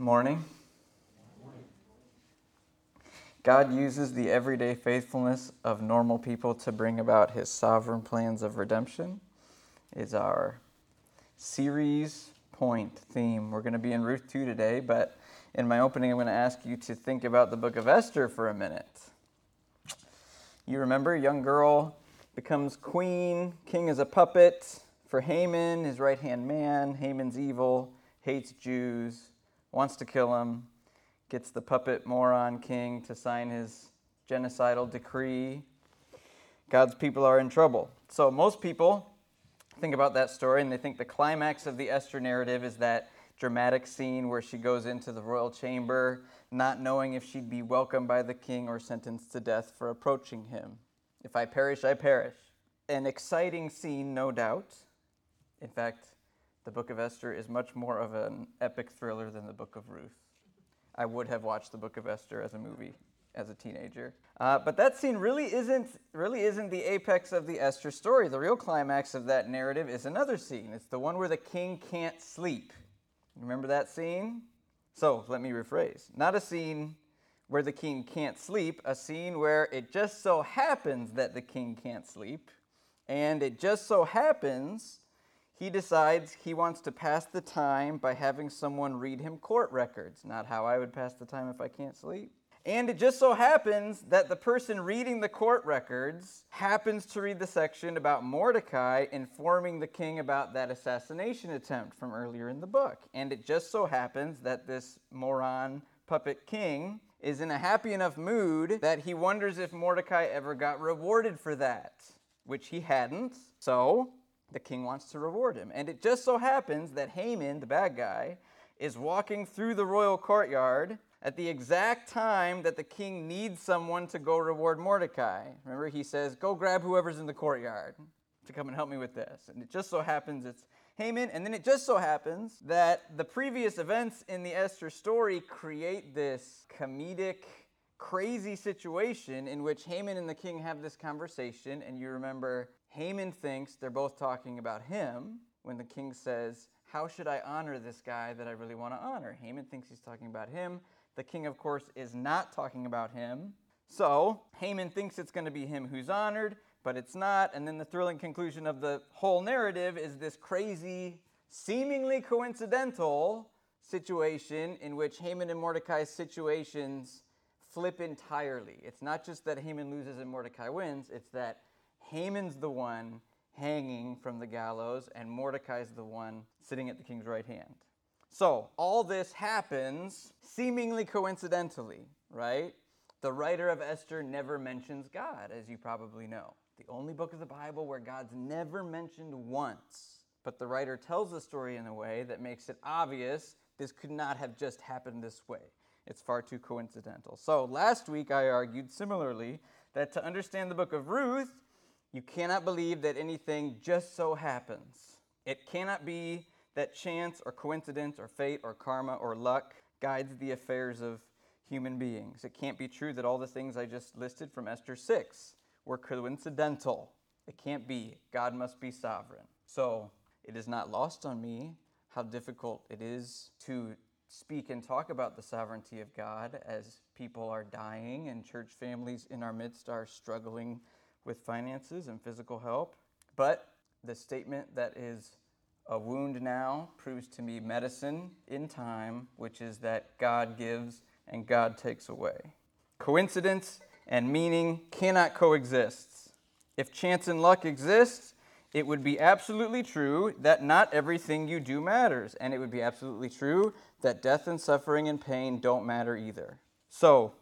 Morning. God uses the everyday faithfulness of normal people to bring about his sovereign plans of redemption, is our series point theme. We're going to be in Ruth 2 today, but in my opening, I'm going to ask you to think about the book of Esther for a minute. You remember, young girl becomes queen, king is a puppet for Haman, his right hand man. Haman's evil, hates Jews, wants to kill him, gets the puppet moron king to sign his genocidal decree. God's people are in trouble. So, most people think about that story and they think the climax of the Esther narrative is that dramatic scene where she goes into the royal chamber, not knowing if she'd be welcomed by the king or sentenced to death for approaching him. If I perish, I perish. An exciting scene, no doubt. In fact, the book of Esther is much more of an epic thriller than the book of Ruth. I would have watched the book of Esther as a movie as a teenager. Uh, but that scene really isn't really isn't the apex of the Esther story. The real climax of that narrative is another scene. It's the one where the king can't sleep. Remember that scene? So let me rephrase. Not a scene where the king can't sleep, a scene where it just so happens that the king can't sleep, and it just so happens he decides he wants to pass the time by having someone read him court records. Not how I would pass the time if I can't sleep. And it just so happens that the person reading the court records happens to read the section about Mordecai informing the king about that assassination attempt from earlier in the book. And it just so happens that this moron puppet king is in a happy enough mood that he wonders if Mordecai ever got rewarded for that, which he hadn't. So the king wants to reward him. And it just so happens that Haman, the bad guy, is walking through the royal courtyard at the exact time that the king needs someone to go reward Mordecai. Remember, he says, Go grab whoever's in the courtyard to come and help me with this. And it just so happens it's Haman. And then it just so happens that the previous events in the Esther story create this comedic, crazy situation in which Haman and the king have this conversation. And you remember Haman thinks they're both talking about him when the king says, How should I honor this guy that I really want to honor? Haman thinks he's talking about him. The king, of course, is not talking about him. So Haman thinks it's going to be him who's honored, but it's not. And then the thrilling conclusion of the whole narrative is this crazy, seemingly coincidental situation in which Haman and Mordecai's situations flip entirely. It's not just that Haman loses and Mordecai wins, it's that Haman's the one hanging from the gallows, and Mordecai's the one sitting at the king's right hand. So, all this happens seemingly coincidentally, right? The writer of Esther never mentions God, as you probably know. The only book of the Bible where God's never mentioned once. But the writer tells the story in a way that makes it obvious this could not have just happened this way. It's far too coincidental. So, last week I argued similarly that to understand the book of Ruth, you cannot believe that anything just so happens. It cannot be that chance or coincidence or fate or karma or luck guides the affairs of human beings. It can't be true that all the things I just listed from Esther 6 were coincidental. It can't be. God must be sovereign. So it is not lost on me how difficult it is to speak and talk about the sovereignty of God as people are dying and church families in our midst are struggling with finances and physical help. But the statement that is a wound now proves to me medicine in time, which is that God gives and God takes away. Coincidence and meaning cannot coexist. If chance and luck exists, it would be absolutely true that not everything you do matters, and it would be absolutely true that death and suffering and pain don't matter either. So,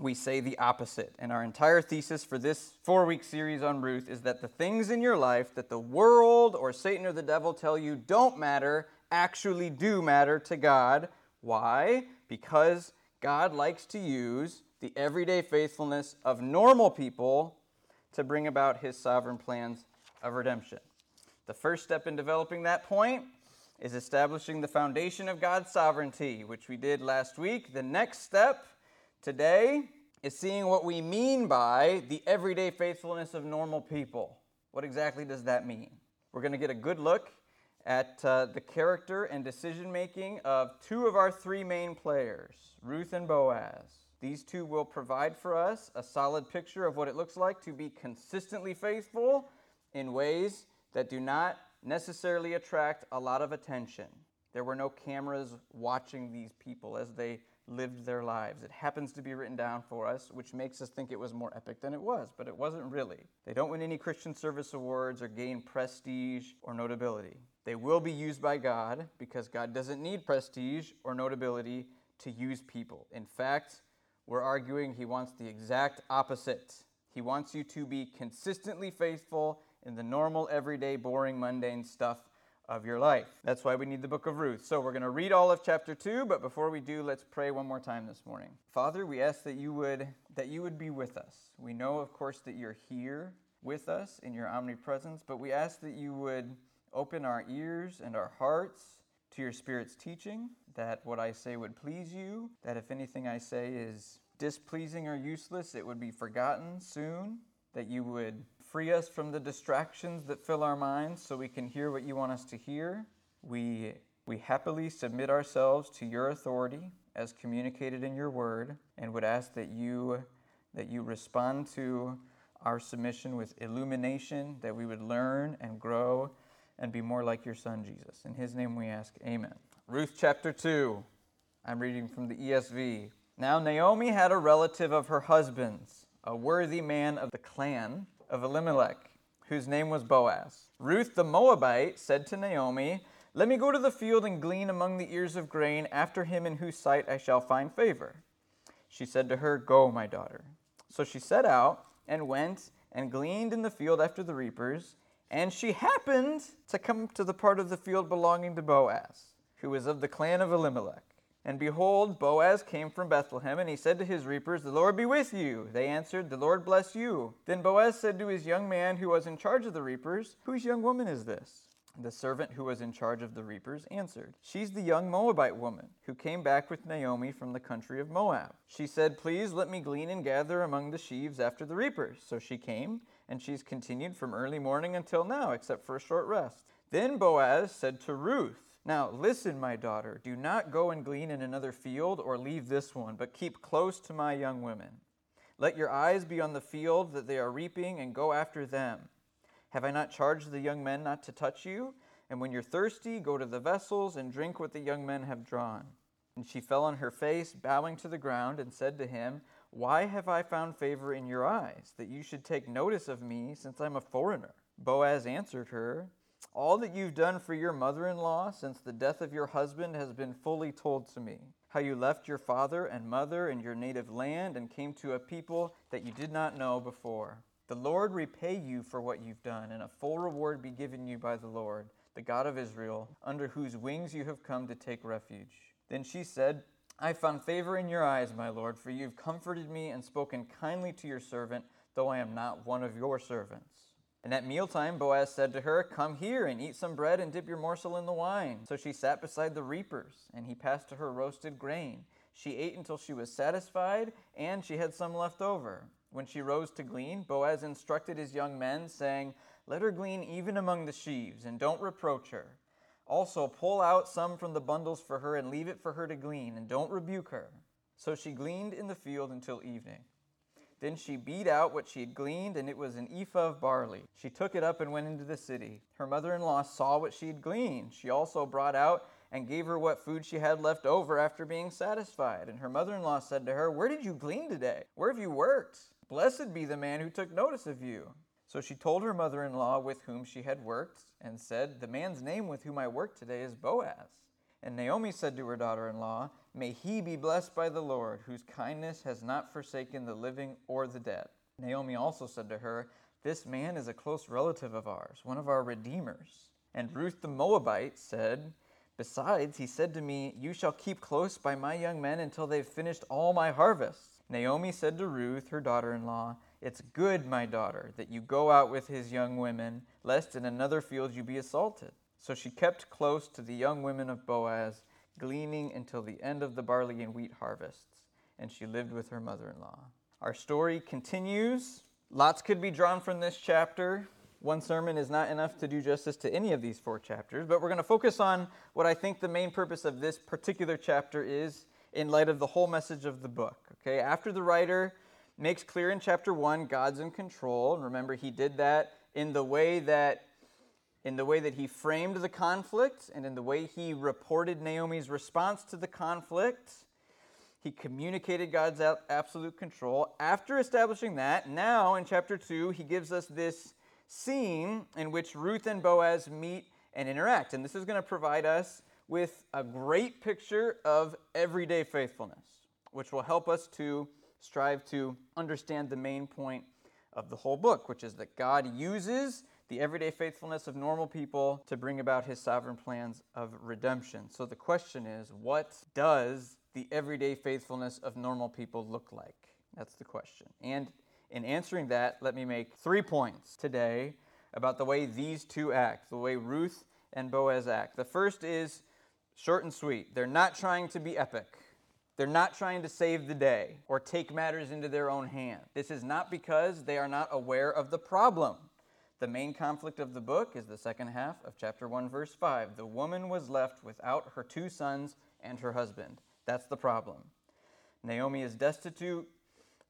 we say the opposite. And our entire thesis for this four week series on Ruth is that the things in your life that the world or Satan or the devil tell you don't matter actually do matter to God. Why? Because God likes to use the everyday faithfulness of normal people to bring about his sovereign plans of redemption. The first step in developing that point is establishing the foundation of God's sovereignty, which we did last week. The next step today is seeing what we mean by the everyday faithfulness of normal people. What exactly does that mean? We're going to get a good look at uh, the character and decision making of two of our three main players, Ruth and Boaz. These two will provide for us a solid picture of what it looks like to be consistently faithful in ways that do not necessarily attract a lot of attention. There were no cameras watching these people as they lived their lives. It happens to be written down for us, which makes us think it was more epic than it was, but it wasn't really. They don't win any Christian service awards or gain prestige or notability. They will be used by God because God doesn't need prestige or notability to use people. In fact, we're arguing he wants the exact opposite. He wants you to be consistently faithful in the normal, everyday, boring, mundane stuff of your life. That's why we need the book of Ruth. So we're going to read all of chapter 2, but before we do, let's pray one more time this morning. Father, we ask that you would that you would be with us. We know of course that you're here with us in your omnipresence, but we ask that you would open our ears and our hearts to your spirit's teaching, that what I say would please you, that if anything I say is displeasing or useless, it would be forgotten soon, that you would free us from the distractions that fill our minds so we can hear what you want us to hear. We, we happily submit ourselves to your authority as communicated in your word and would ask that you, that you respond to our submission with illumination, that we would learn and grow and be more like your son, Jesus. In his name we ask, Amen. Ruth chapter 2. I'm reading from the ESV. Now Naomi had a relative of her husband's, a worthy man of the clan of Elimelech, whose name was Boaz. Ruth the Moabite said to Naomi, Let me go to the field and glean among the ears of grain after him in whose sight I shall find favor. She said to her, Go, my daughter. So she set out and went and gleaned in the field after the reapers, and she happened to come to the part of the field belonging to Boaz, who was of the clan of Elimelech. And behold, Boaz came from Bethlehem, and he said to his reapers, The Lord be with you. They answered, The Lord bless you. Then Boaz said to his young man who was in charge of the reapers, Whose young woman is this? The servant who was in charge of the reapers answered, She's the young Moabite woman who came back with Naomi from the country of Moab. She said, Please let me glean and gather among the sheaves after the reapers. So she came, and she's continued from early morning until now, except for a short rest. Then Boaz said to Ruth, now, listen, my daughter, do not go and glean in another field or leave this one, but keep close to my young women. Let your eyes be on the field that they are reaping, and go after them. Have I not charged the young men not to touch you? And when you're thirsty, go to the vessels and drink what the young men have drawn. And she fell on her face, bowing to the ground, and said to him, Why have I found favor in your eyes, that you should take notice of me, since I'm a foreigner? Boaz answered her, all that you've done for your mother in law since the death of your husband has been fully told to me. How you left your father and mother and your native land and came to a people that you did not know before. The Lord repay you for what you've done, and a full reward be given you by the Lord, the God of Israel, under whose wings you have come to take refuge. Then she said, I found favor in your eyes, my Lord, for you've comforted me and spoken kindly to your servant, though I am not one of your servants. And at mealtime, Boaz said to her, Come here and eat some bread and dip your morsel in the wine. So she sat beside the reapers, and he passed to her roasted grain. She ate until she was satisfied, and she had some left over. When she rose to glean, Boaz instructed his young men, saying, Let her glean even among the sheaves, and don't reproach her. Also, pull out some from the bundles for her, and leave it for her to glean, and don't rebuke her. So she gleaned in the field until evening. Then she beat out what she had gleaned, and it was an ephah of barley. She took it up and went into the city. Her mother in law saw what she had gleaned. She also brought out and gave her what food she had left over after being satisfied. And her mother in law said to her, Where did you glean today? Where have you worked? Blessed be the man who took notice of you. So she told her mother in law with whom she had worked, and said, The man's name with whom I work today is Boaz. And Naomi said to her daughter in law, May he be blessed by the Lord, whose kindness has not forsaken the living or the dead. Naomi also said to her, This man is a close relative of ours, one of our redeemers. And Ruth the Moabite said, Besides, he said to me, You shall keep close by my young men until they've finished all my harvests. Naomi said to Ruth, her daughter in law, It's good, my daughter, that you go out with his young women, lest in another field you be assaulted. So she kept close to the young women of Boaz, gleaning until the end of the barley and wheat harvests, and she lived with her mother in law. Our story continues. Lots could be drawn from this chapter. One sermon is not enough to do justice to any of these four chapters, but we're going to focus on what I think the main purpose of this particular chapter is in light of the whole message of the book. Okay, after the writer makes clear in chapter 1 God's in control, and remember he did that in the way that in the way that he framed the conflict and in the way he reported Naomi's response to the conflict. He communicated God's absolute control. After establishing that, now in chapter 2, he gives us this scene in which Ruth and Boaz meet and interact. And this is going to provide us with a great picture of everyday faithfulness, which will help us to strive to understand the main point of the whole book, which is that God uses the everyday faithfulness of normal people to bring about his sovereign plans of redemption. So the question is what does the everyday faithfulness of normal people look like? That's the question. And in answering that, let me make three points today about the way these two act, the way Ruth and Boaz act. The first is short and sweet. They're not trying to be epic. They're not trying to save the day or take matters into their own hand. This is not because they are not aware of the problem. The main conflict of the book is the second half of chapter 1, verse 5. The woman was left without her two sons and her husband. That's the problem. Naomi is destitute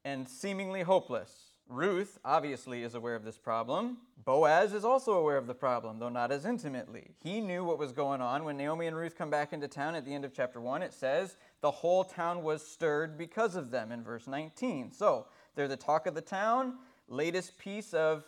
and seemingly hopeless. Ruth obviously is aware of this problem. Boaz is also aware of the problem, though not as intimately. He knew what was going on. When Naomi and Ruth come back into town at the end of chapter 1, it says, The whole town was stirred because of them in verse 19. So they're the talk of the town, latest piece of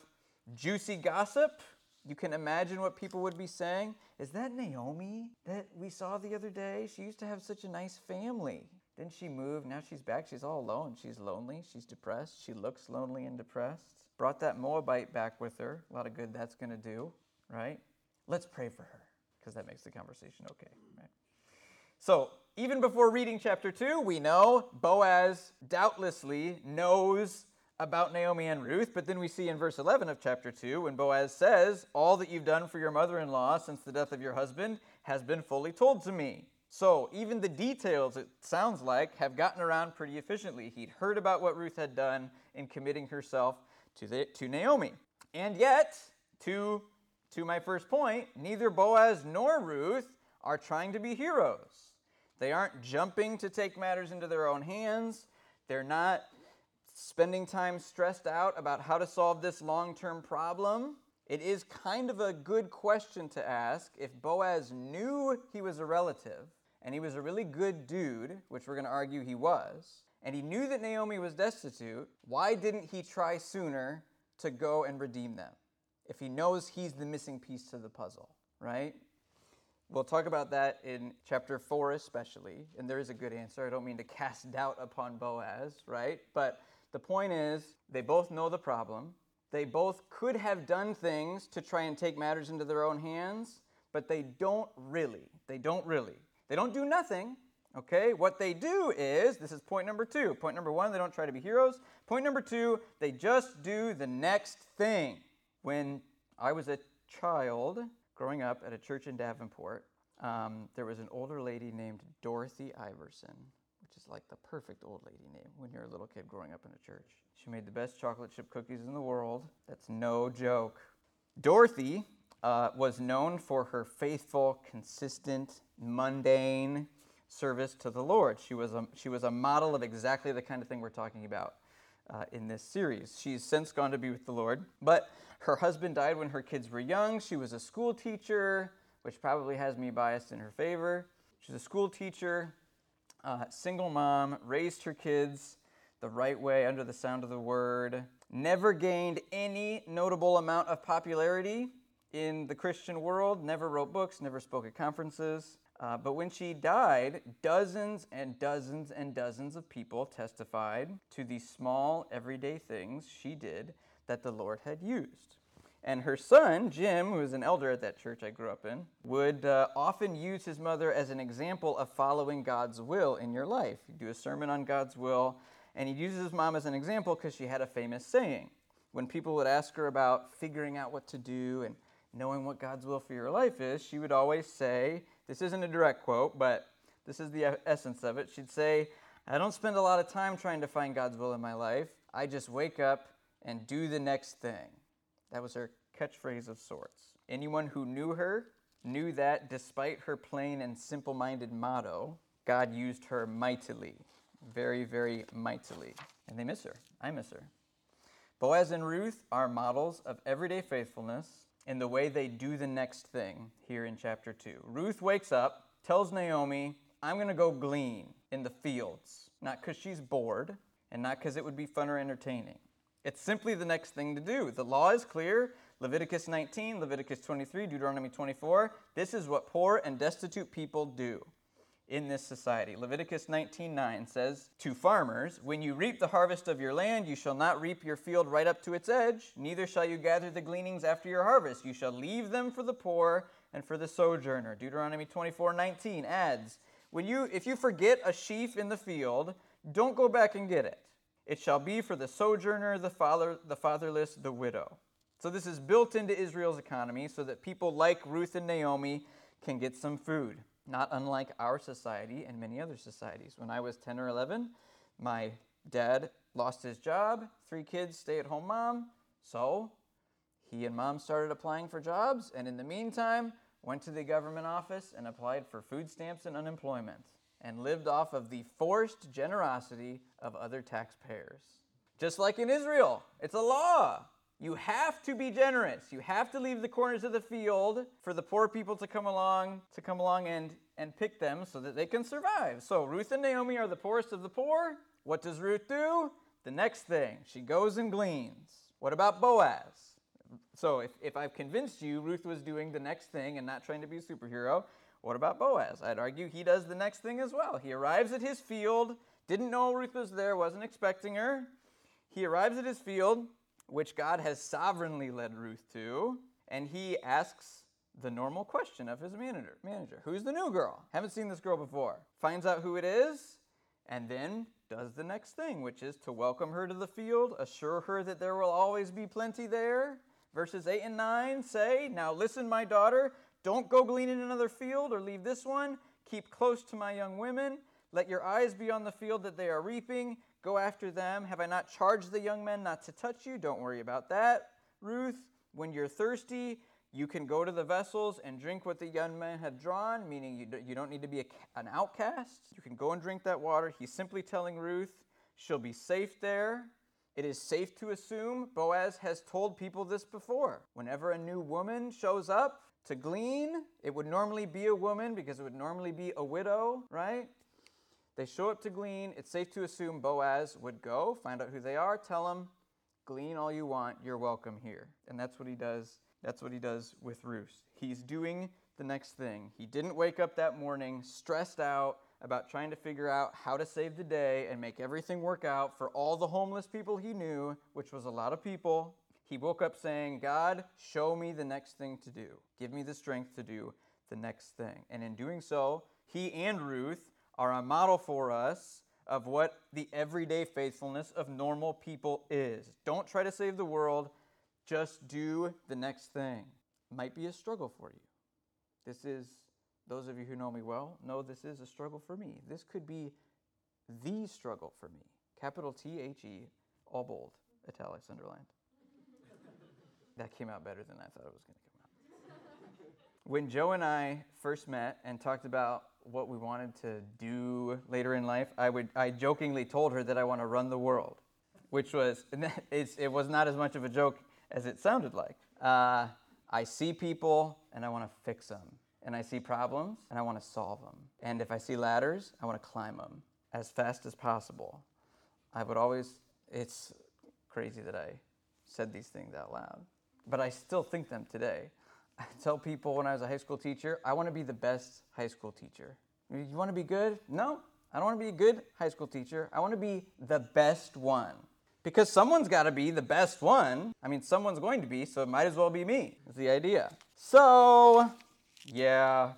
juicy gossip. You can imagine what people would be saying. Is that Naomi that we saw the other day? She used to have such a nice family. Then she moved. Now she's back. She's all alone. She's lonely. She's depressed. She looks lonely and depressed. Brought that Moabite back with her. A lot of good that's going to do, right? Let's pray for her because that makes the conversation okay, right? So, even before reading chapter 2, we know Boaz doubtlessly knows about Naomi and Ruth, but then we see in verse 11 of chapter 2 when Boaz says, All that you've done for your mother in law since the death of your husband has been fully told to me. So even the details, it sounds like, have gotten around pretty efficiently. He'd heard about what Ruth had done in committing herself to, the, to Naomi. And yet, to, to my first point, neither Boaz nor Ruth are trying to be heroes. They aren't jumping to take matters into their own hands. They're not spending time stressed out about how to solve this long term problem, it is kind of a good question to ask if Boaz knew he was a relative and he was a really good dude, which we're going to argue he was, and he knew that Naomi was destitute, why didn't he try sooner to go and redeem them? If he knows he's the missing piece to the puzzle, right? We'll talk about that in chapter 4 especially, and there is a good answer. I don't mean to cast doubt upon Boaz, right? But the point is, they both know the problem. They both could have done things to try and take matters into their own hands, but they don't really. They don't really. They don't do nothing, okay? What they do is this is point number two. Point number one, they don't try to be heroes. Point number two, they just do the next thing. When I was a child growing up at a church in Davenport, um, there was an older lady named Dorothy Iverson which is like the perfect old lady name when you're a little kid growing up in a church. She made the best chocolate chip cookies in the world. That's no joke. Dorothy uh, was known for her faithful, consistent, mundane service to the Lord. She was a, she was a model of exactly the kind of thing we're talking about uh, in this series. She's since gone to be with the Lord, but her husband died when her kids were young. She was a school teacher, which probably has me biased in her favor. She's a school teacher uh, single mom, raised her kids the right way under the sound of the word, never gained any notable amount of popularity in the Christian world, never wrote books, never spoke at conferences. Uh, but when she died, dozens and dozens and dozens of people testified to the small, everyday things she did that the Lord had used. And her son, Jim, who was an elder at that church I grew up in, would uh, often use his mother as an example of following God's will in your life. He'd do a sermon on God's will, and he'd use his mom as an example because she had a famous saying. When people would ask her about figuring out what to do and knowing what God's will for your life is, she would always say, This isn't a direct quote, but this is the essence of it. She'd say, I don't spend a lot of time trying to find God's will in my life. I just wake up and do the next thing. That was her catchphrase of sorts. Anyone who knew her knew that despite her plain and simple minded motto, God used her mightily, very, very mightily. And they miss her. I miss her. Boaz and Ruth are models of everyday faithfulness in the way they do the next thing here in chapter 2. Ruth wakes up, tells Naomi, I'm going to go glean in the fields, not because she's bored and not because it would be fun or entertaining. It's simply the next thing to do. The law is clear. Leviticus 19, Leviticus 23, Deuteronomy 24. This is what poor and destitute people do in this society. Leviticus 19:9 says, "To farmers, when you reap the harvest of your land, you shall not reap your field right up to its edge, neither shall you gather the gleanings after your harvest. You shall leave them for the poor and for the sojourner." Deuteronomy 24:19 adds, "When you if you forget a sheaf in the field, don't go back and get it. It shall be for the sojourner, the father, the fatherless, the widow." So this is built into Israel's economy so that people like Ruth and Naomi can get some food not unlike our society and many other societies. When I was 10 or 11, my dad lost his job, three kids, stay at home mom. So he and mom started applying for jobs, and in the meantime, went to the government office and applied for food stamps and unemployment, and lived off of the forced generosity of other taxpayers. Just like in Israel, it's a law. You have to be generous. You have to leave the corners of the field for the poor people to come along, to come along and, and pick them so that they can survive. So Ruth and Naomi are the poorest of the poor. What does Ruth do? The next thing, she goes and gleans. What about Boaz? So if, if I've convinced you Ruth was doing the next thing and not trying to be a superhero, what about Boaz? I'd argue he does the next thing as well. He arrives at his field, didn't know Ruth was there, wasn't expecting her. He arrives at his field, which God has sovereignly led Ruth to, and he asks the normal question of his manager, manager Who's the new girl? Haven't seen this girl before. Finds out who it is, and then does the next thing, which is to welcome her to the field, assure her that there will always be plenty there. Verses 8 and 9 say, Now listen, my daughter, don't go glean in another field or leave this one. Keep close to my young women. Let your eyes be on the field that they are reaping Go after them. Have I not charged the young men not to touch you? Don't worry about that. Ruth, when you're thirsty, you can go to the vessels and drink what the young men have drawn, meaning you, you don't need to be a, an outcast. You can go and drink that water. He's simply telling Ruth she'll be safe there. It is safe to assume Boaz has told people this before. Whenever a new woman shows up to glean, it would normally be a woman because it would normally be a widow, right? They show up to glean. It's safe to assume Boaz would go, find out who they are, tell them, glean all you want, you're welcome here. And that's what he does. That's what he does with Ruth. He's doing the next thing. He didn't wake up that morning stressed out about trying to figure out how to save the day and make everything work out for all the homeless people he knew, which was a lot of people. He woke up saying, God, show me the next thing to do. Give me the strength to do the next thing. And in doing so, he and Ruth are a model for us of what the everyday faithfulness of normal people is. Don't try to save the world, just do the next thing. Might be a struggle for you. This is, those of you who know me well know this is a struggle for me. This could be the struggle for me. Capital T H E, all bold, italics underlined. that came out better than I thought it was going to come out. When Joe and I first met and talked about what we wanted to do later in life, I would I jokingly told her that I want to run the world, which was it was not as much of a joke as it sounded like. Uh, I see people and I want to fix them, and I see problems and I want to solve them, and if I see ladders, I want to climb them as fast as possible. I would always. It's crazy that I said these things out loud, but I still think them today. I tell people when I was a high school teacher, I want to be the best high school teacher. You want to be good? No, I don't want to be a good high school teacher. I want to be the best one. Because someone's got to be the best one. I mean, someone's going to be, so it might as well be me, is the idea. So, yeah,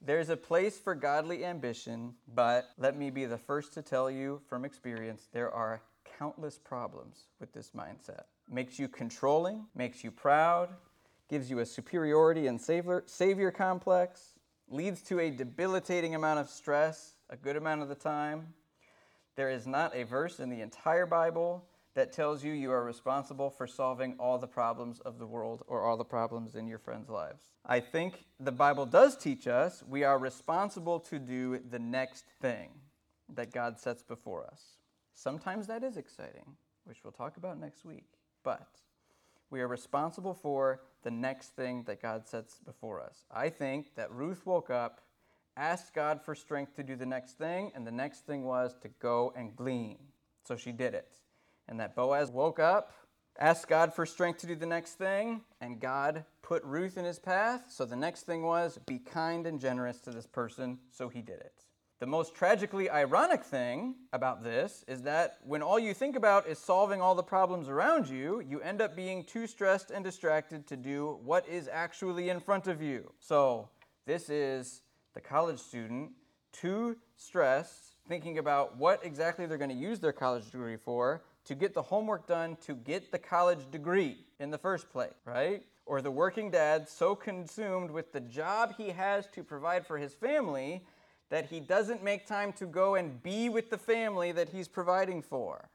there's a place for godly ambition, but let me be the first to tell you from experience there are countless problems with this mindset. Makes you controlling, makes you proud, gives you a superiority and savior, savior complex, leads to a debilitating amount of stress a good amount of the time. There is not a verse in the entire Bible that tells you you are responsible for solving all the problems of the world or all the problems in your friends' lives. I think the Bible does teach us we are responsible to do the next thing that God sets before us. Sometimes that is exciting, which we'll talk about next week. But we are responsible for the next thing that God sets before us. I think that Ruth woke up, asked God for strength to do the next thing, and the next thing was to go and glean. So she did it. And that Boaz woke up, asked God for strength to do the next thing, and God put Ruth in his path. So the next thing was be kind and generous to this person. So he did it. The most tragically ironic thing about this is that when all you think about is solving all the problems around you, you end up being too stressed and distracted to do what is actually in front of you. So, this is the college student too stressed thinking about what exactly they're going to use their college degree for to get the homework done to get the college degree in the first place, right? Or the working dad so consumed with the job he has to provide for his family that he doesn't make time to go and be with the family that he's providing for.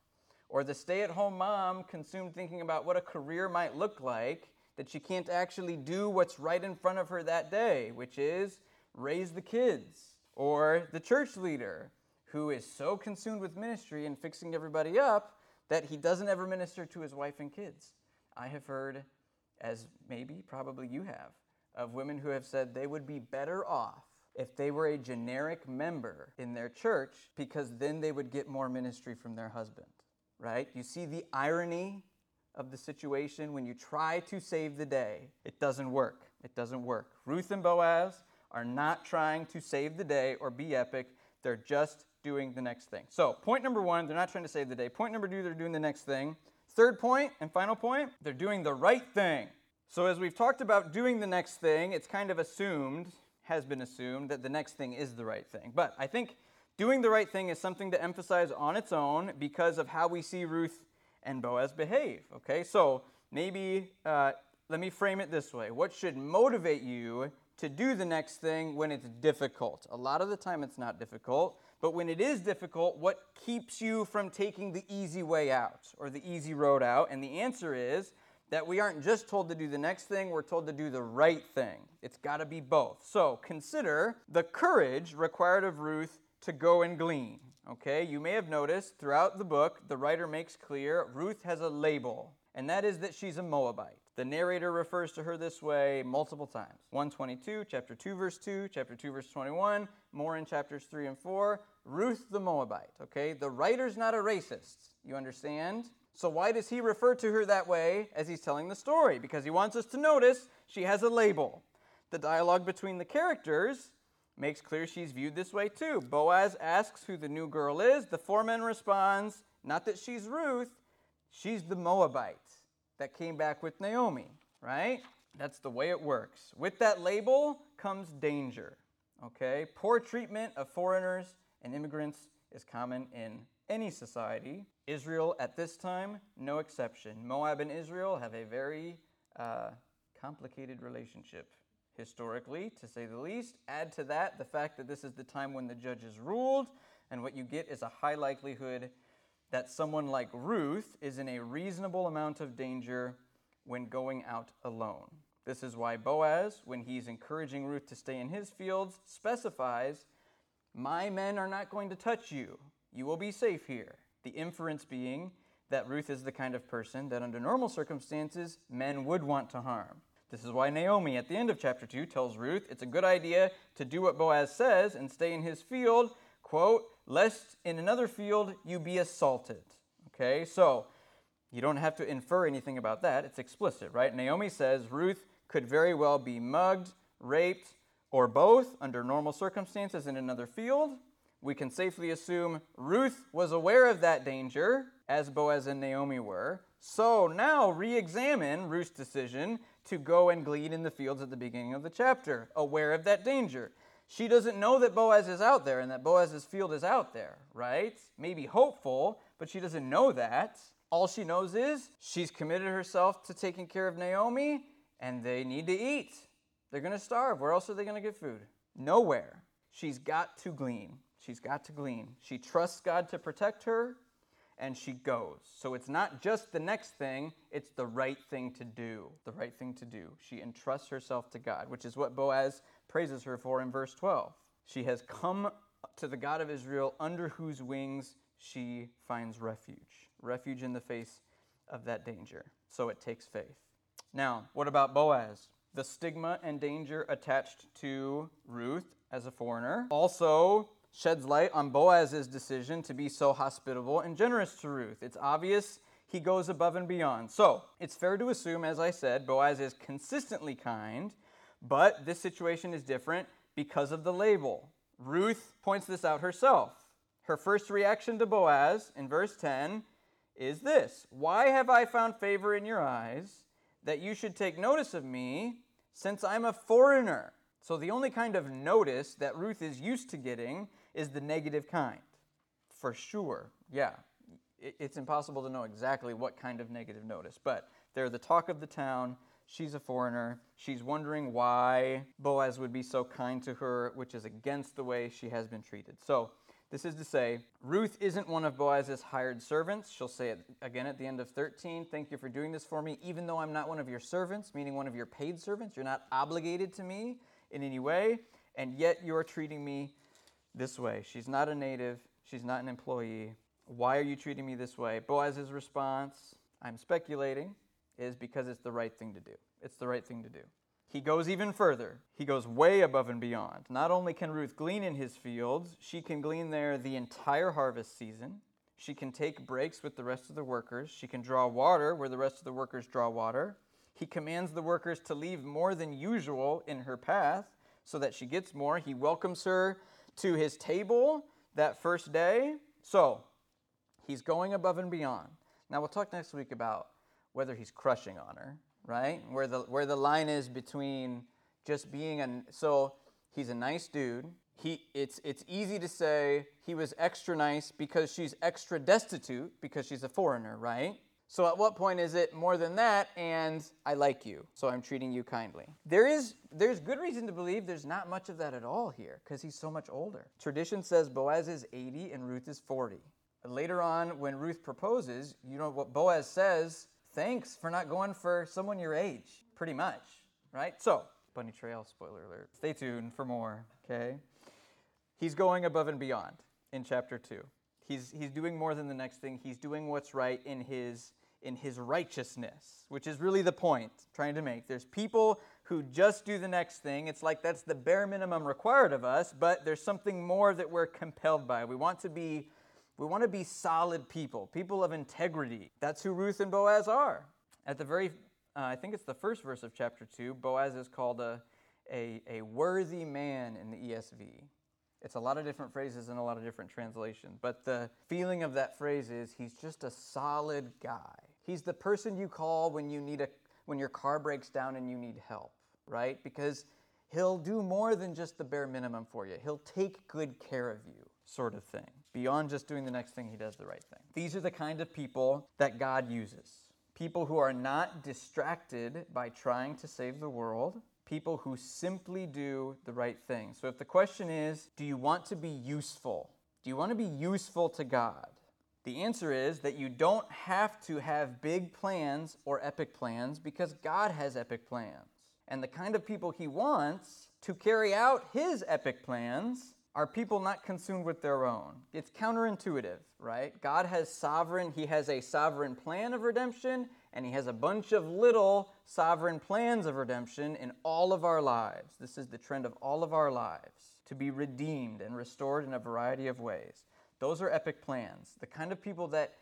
Or the stay at home mom consumed thinking about what a career might look like that she can't actually do what's right in front of her that day, which is raise the kids. Or the church leader who is so consumed with ministry and fixing everybody up that he doesn't ever minister to his wife and kids. I have heard, as maybe, probably you have, of women who have said they would be better off if they were a generic member in their church because then they would get more ministry from their husband, right? You see the irony of the situation when you try to save the day. It doesn't work. It doesn't work. Ruth and Boaz are not trying to save the day or be epic. They're just doing the next thing. So, point number one, they're not trying to save the day. Point number two, they're doing the next thing. Third point and final point, they're doing the right thing. So, as we've talked about doing the next thing, it's kind of assumed has been assumed that the next thing is the right thing. But I think doing the right thing is something to emphasize on its own because of how we see Ruth and Boaz behave. Okay, so maybe uh, let me frame it this way What should motivate you to do the next thing when it's difficult? A lot of the time it's not difficult, but when it is difficult, what keeps you from taking the easy way out or the easy road out? And the answer is that we aren't just told to do the next thing, we're told to do the right thing. It's got to be both. So consider the courage required of Ruth to go and glean. Okay, you may have noticed throughout the book, the writer makes clear Ruth has a label, and that is that she's a Moabite. The narrator refers to her this way multiple times 122, chapter 2, verse 2, chapter 2, verse 21, more in chapters 3 and 4. Ruth the Moabite. Okay, the writer's not a racist. You understand? So, why does he refer to her that way as he's telling the story? Because he wants us to notice she has a label. The dialogue between the characters makes clear she's viewed this way too. Boaz asks who the new girl is. The foreman responds, not that she's Ruth, she's the Moabite that came back with Naomi, right? That's the way it works. With that label comes danger, okay? Poor treatment of foreigners and immigrants is common in any society. Israel at this time, no exception. Moab and Israel have a very uh, complicated relationship historically, to say the least. Add to that the fact that this is the time when the judges ruled, and what you get is a high likelihood that someone like Ruth is in a reasonable amount of danger when going out alone. This is why Boaz, when he's encouraging Ruth to stay in his fields, specifies, My men are not going to touch you. You will be safe here. The inference being that Ruth is the kind of person that, under normal circumstances, men would want to harm. This is why Naomi, at the end of chapter 2, tells Ruth it's a good idea to do what Boaz says and stay in his field, quote, lest in another field you be assaulted. Okay, so you don't have to infer anything about that. It's explicit, right? Naomi says Ruth could very well be mugged, raped, or both under normal circumstances in another field we can safely assume Ruth was aware of that danger, as Boaz and Naomi were. So now re examine Ruth's decision to go and glean in the fields at the beginning of the chapter, aware of that danger. She doesn't know that Boaz is out there and that Boaz's field is out there, right? Maybe hopeful, but she doesn't know that. All she knows is she's committed herself to taking care of Naomi and they need to eat. They're going to starve. Where else are they going to get food? Nowhere. She's got to glean. She's got to glean. She trusts God to protect her, and she goes. So it's not just the next thing, it's the right thing to do. The right thing to do. She entrusts herself to God, which is what Boaz praises her for in verse 12. She has come to the God of Israel under whose wings she finds refuge. Refuge in the face of that danger. So it takes faith. Now, what about Boaz? The stigma and danger attached to Ruth as a foreigner also sheds light on Boaz's decision to be so hospitable and generous to Ruth. It's obvious he goes above and beyond. So, it's fair to assume, as I said, Boaz is consistently kind, but this situation is different because of the label. Ruth points this out herself. Her first reaction to Boaz in verse 10 is this Why have I found favor in your eyes that you should take notice of me, since I'm a foreigner? So, the only kind of notice that Ruth is used to getting is the negative kind. For sure, yeah. It's impossible to know exactly what kind of negative notice, but they're the talk of the town. She's a foreigner. She's wondering why Boaz would be so kind to her, which is against the way she has been treated. So, this is to say, Ruth isn't one of Boaz's hired servants. She'll say it again at the end of 13. Thank you for doing this for me, even though I'm not one of your servants, meaning one of your paid servants. You're not obligated to me in any way, and yet you're treating me this way. She's not a native, she's not an employee. Why are you treating me this way? Boaz's response, I'm speculating, is because it's the right thing to do. It's the right thing to do. He goes even further. He goes way above and beyond. Not only can Ruth glean in his fields, she can glean there the entire harvest season. She can take breaks with the rest of the workers. She can draw water where the rest of the workers draw water. He commands the workers to leave more than usual in her path so that she gets more. He welcomes her to his table that first day. So, he's going above and beyond. Now, we'll talk next week about whether he's crushing on her, right? Where the, where the line is between just being a. So, he's a nice dude. He, it's, it's easy to say he was extra nice because she's extra destitute because she's a foreigner, right? So at what point is it more than that and I like you, so I'm treating you kindly? There is there's good reason to believe there's not much of that at all here because he's so much older. Tradition says Boaz is 80 and Ruth is 40. Later on when Ruth proposes, you know what Boaz says, "Thanks for not going for someone your age." Pretty much, right? So, bunny trail spoiler alert. Stay tuned for more, okay? He's going above and beyond in chapter 2. He's, he's doing more than the next thing. He's doing what's right in his, in his righteousness, which is really the point trying to make. There's people who just do the next thing. It's like that's the bare minimum required of us, but there's something more that we're compelled by. We want to be we want to be solid people, people of integrity. That's who Ruth and Boaz are. At the very, uh, I think it's the first verse of chapter 2, Boaz is called a, a, a worthy man in the ESV. It's a lot of different phrases and a lot of different translations, but the feeling of that phrase is he's just a solid guy. He's the person you call when you need a when your car breaks down and you need help, right? Because he'll do more than just the bare minimum for you. He'll take good care of you, sort of thing. Beyond just doing the next thing, he does the right thing. These are the kind of people that God uses. People who are not distracted by trying to save the world, people who simply do the right thing. So if the question is, do you want to be useful? Do you want to be useful to God? The answer is that you don't have to have big plans or epic plans because God has epic plans. And the kind of people He wants to carry out His epic plans are people not consumed with their own. It's counterintuitive, right? God has sovereign, He has a sovereign plan of redemption, and He has a bunch of little sovereign plans of redemption in all of our lives. This is the trend of all of our lives to be redeemed and restored in a variety of ways. Those are epic plans. The kind of people that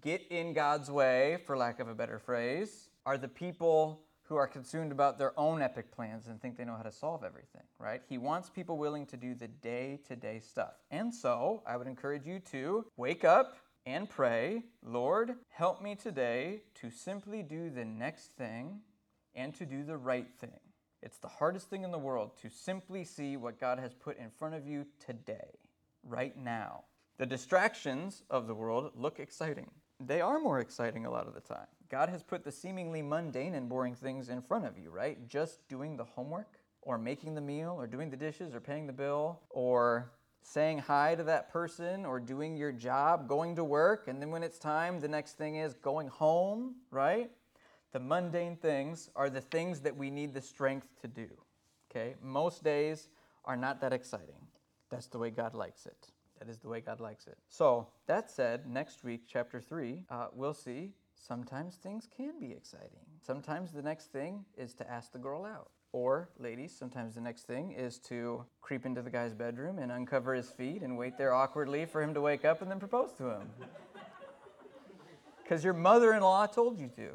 get in God's way, for lack of a better phrase, are the people who are consumed about their own epic plans and think they know how to solve everything, right? He wants people willing to do the day to day stuff. And so I would encourage you to wake up and pray, Lord, help me today to simply do the next thing and to do the right thing. It's the hardest thing in the world to simply see what God has put in front of you today, right now. The distractions of the world look exciting. They are more exciting a lot of the time. God has put the seemingly mundane and boring things in front of you, right? Just doing the homework or making the meal or doing the dishes or paying the bill or saying hi to that person or doing your job, going to work, and then when it's time, the next thing is going home, right? The mundane things are the things that we need the strength to do. Okay? Most days are not that exciting. That's the way God likes it. That is the way God likes it. So, that said, next week, chapter 3, uh, we'll see sometimes things can be exciting. Sometimes the next thing is to ask the girl out. Or, ladies, sometimes the next thing is to creep into the guy's bedroom and uncover his feet and wait there awkwardly for him to wake up and then propose to him. Because your mother in law told you to.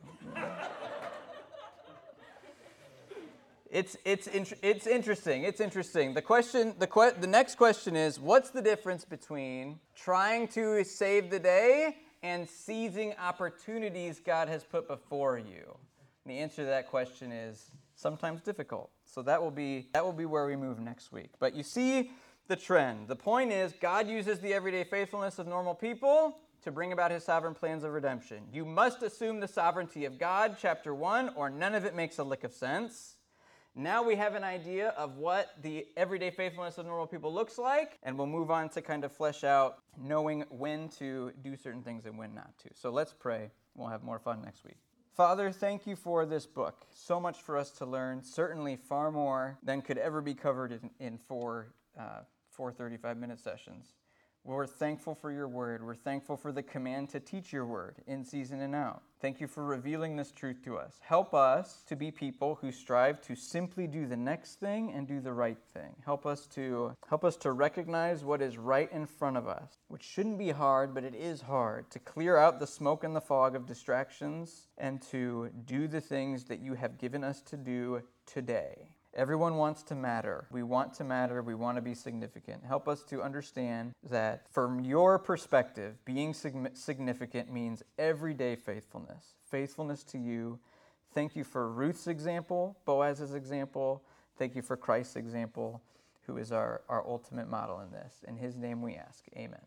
It's, it's, it's interesting. It's interesting. The question, the, que- the next question is what's the difference between trying to save the day and seizing opportunities God has put before you? And the answer to that question is sometimes difficult. So that will be that will be where we move next week. But you see the trend. The point is God uses the everyday faithfulness of normal people to bring about his sovereign plans of redemption. You must assume the sovereignty of God, chapter 1, or none of it makes a lick of sense. Now we have an idea of what the everyday faithfulness of normal people looks like, and we'll move on to kind of flesh out knowing when to do certain things and when not to. So let's pray. We'll have more fun next week. Father, thank you for this book. So much for us to learn, certainly far more than could ever be covered in, in four, uh, four 35 minute sessions. We're thankful for your word. We're thankful for the command to teach your word in season and out. Thank you for revealing this truth to us. Help us to be people who strive to simply do the next thing and do the right thing. Help us to help us to recognize what is right in front of us, which shouldn't be hard, but it is hard to clear out the smoke and the fog of distractions and to do the things that you have given us to do today. Everyone wants to matter. We want to matter. We want to be significant. Help us to understand that from your perspective, being significant means everyday faithfulness. Faithfulness to you. Thank you for Ruth's example, Boaz's example. Thank you for Christ's example, who is our, our ultimate model in this. In his name we ask. Amen.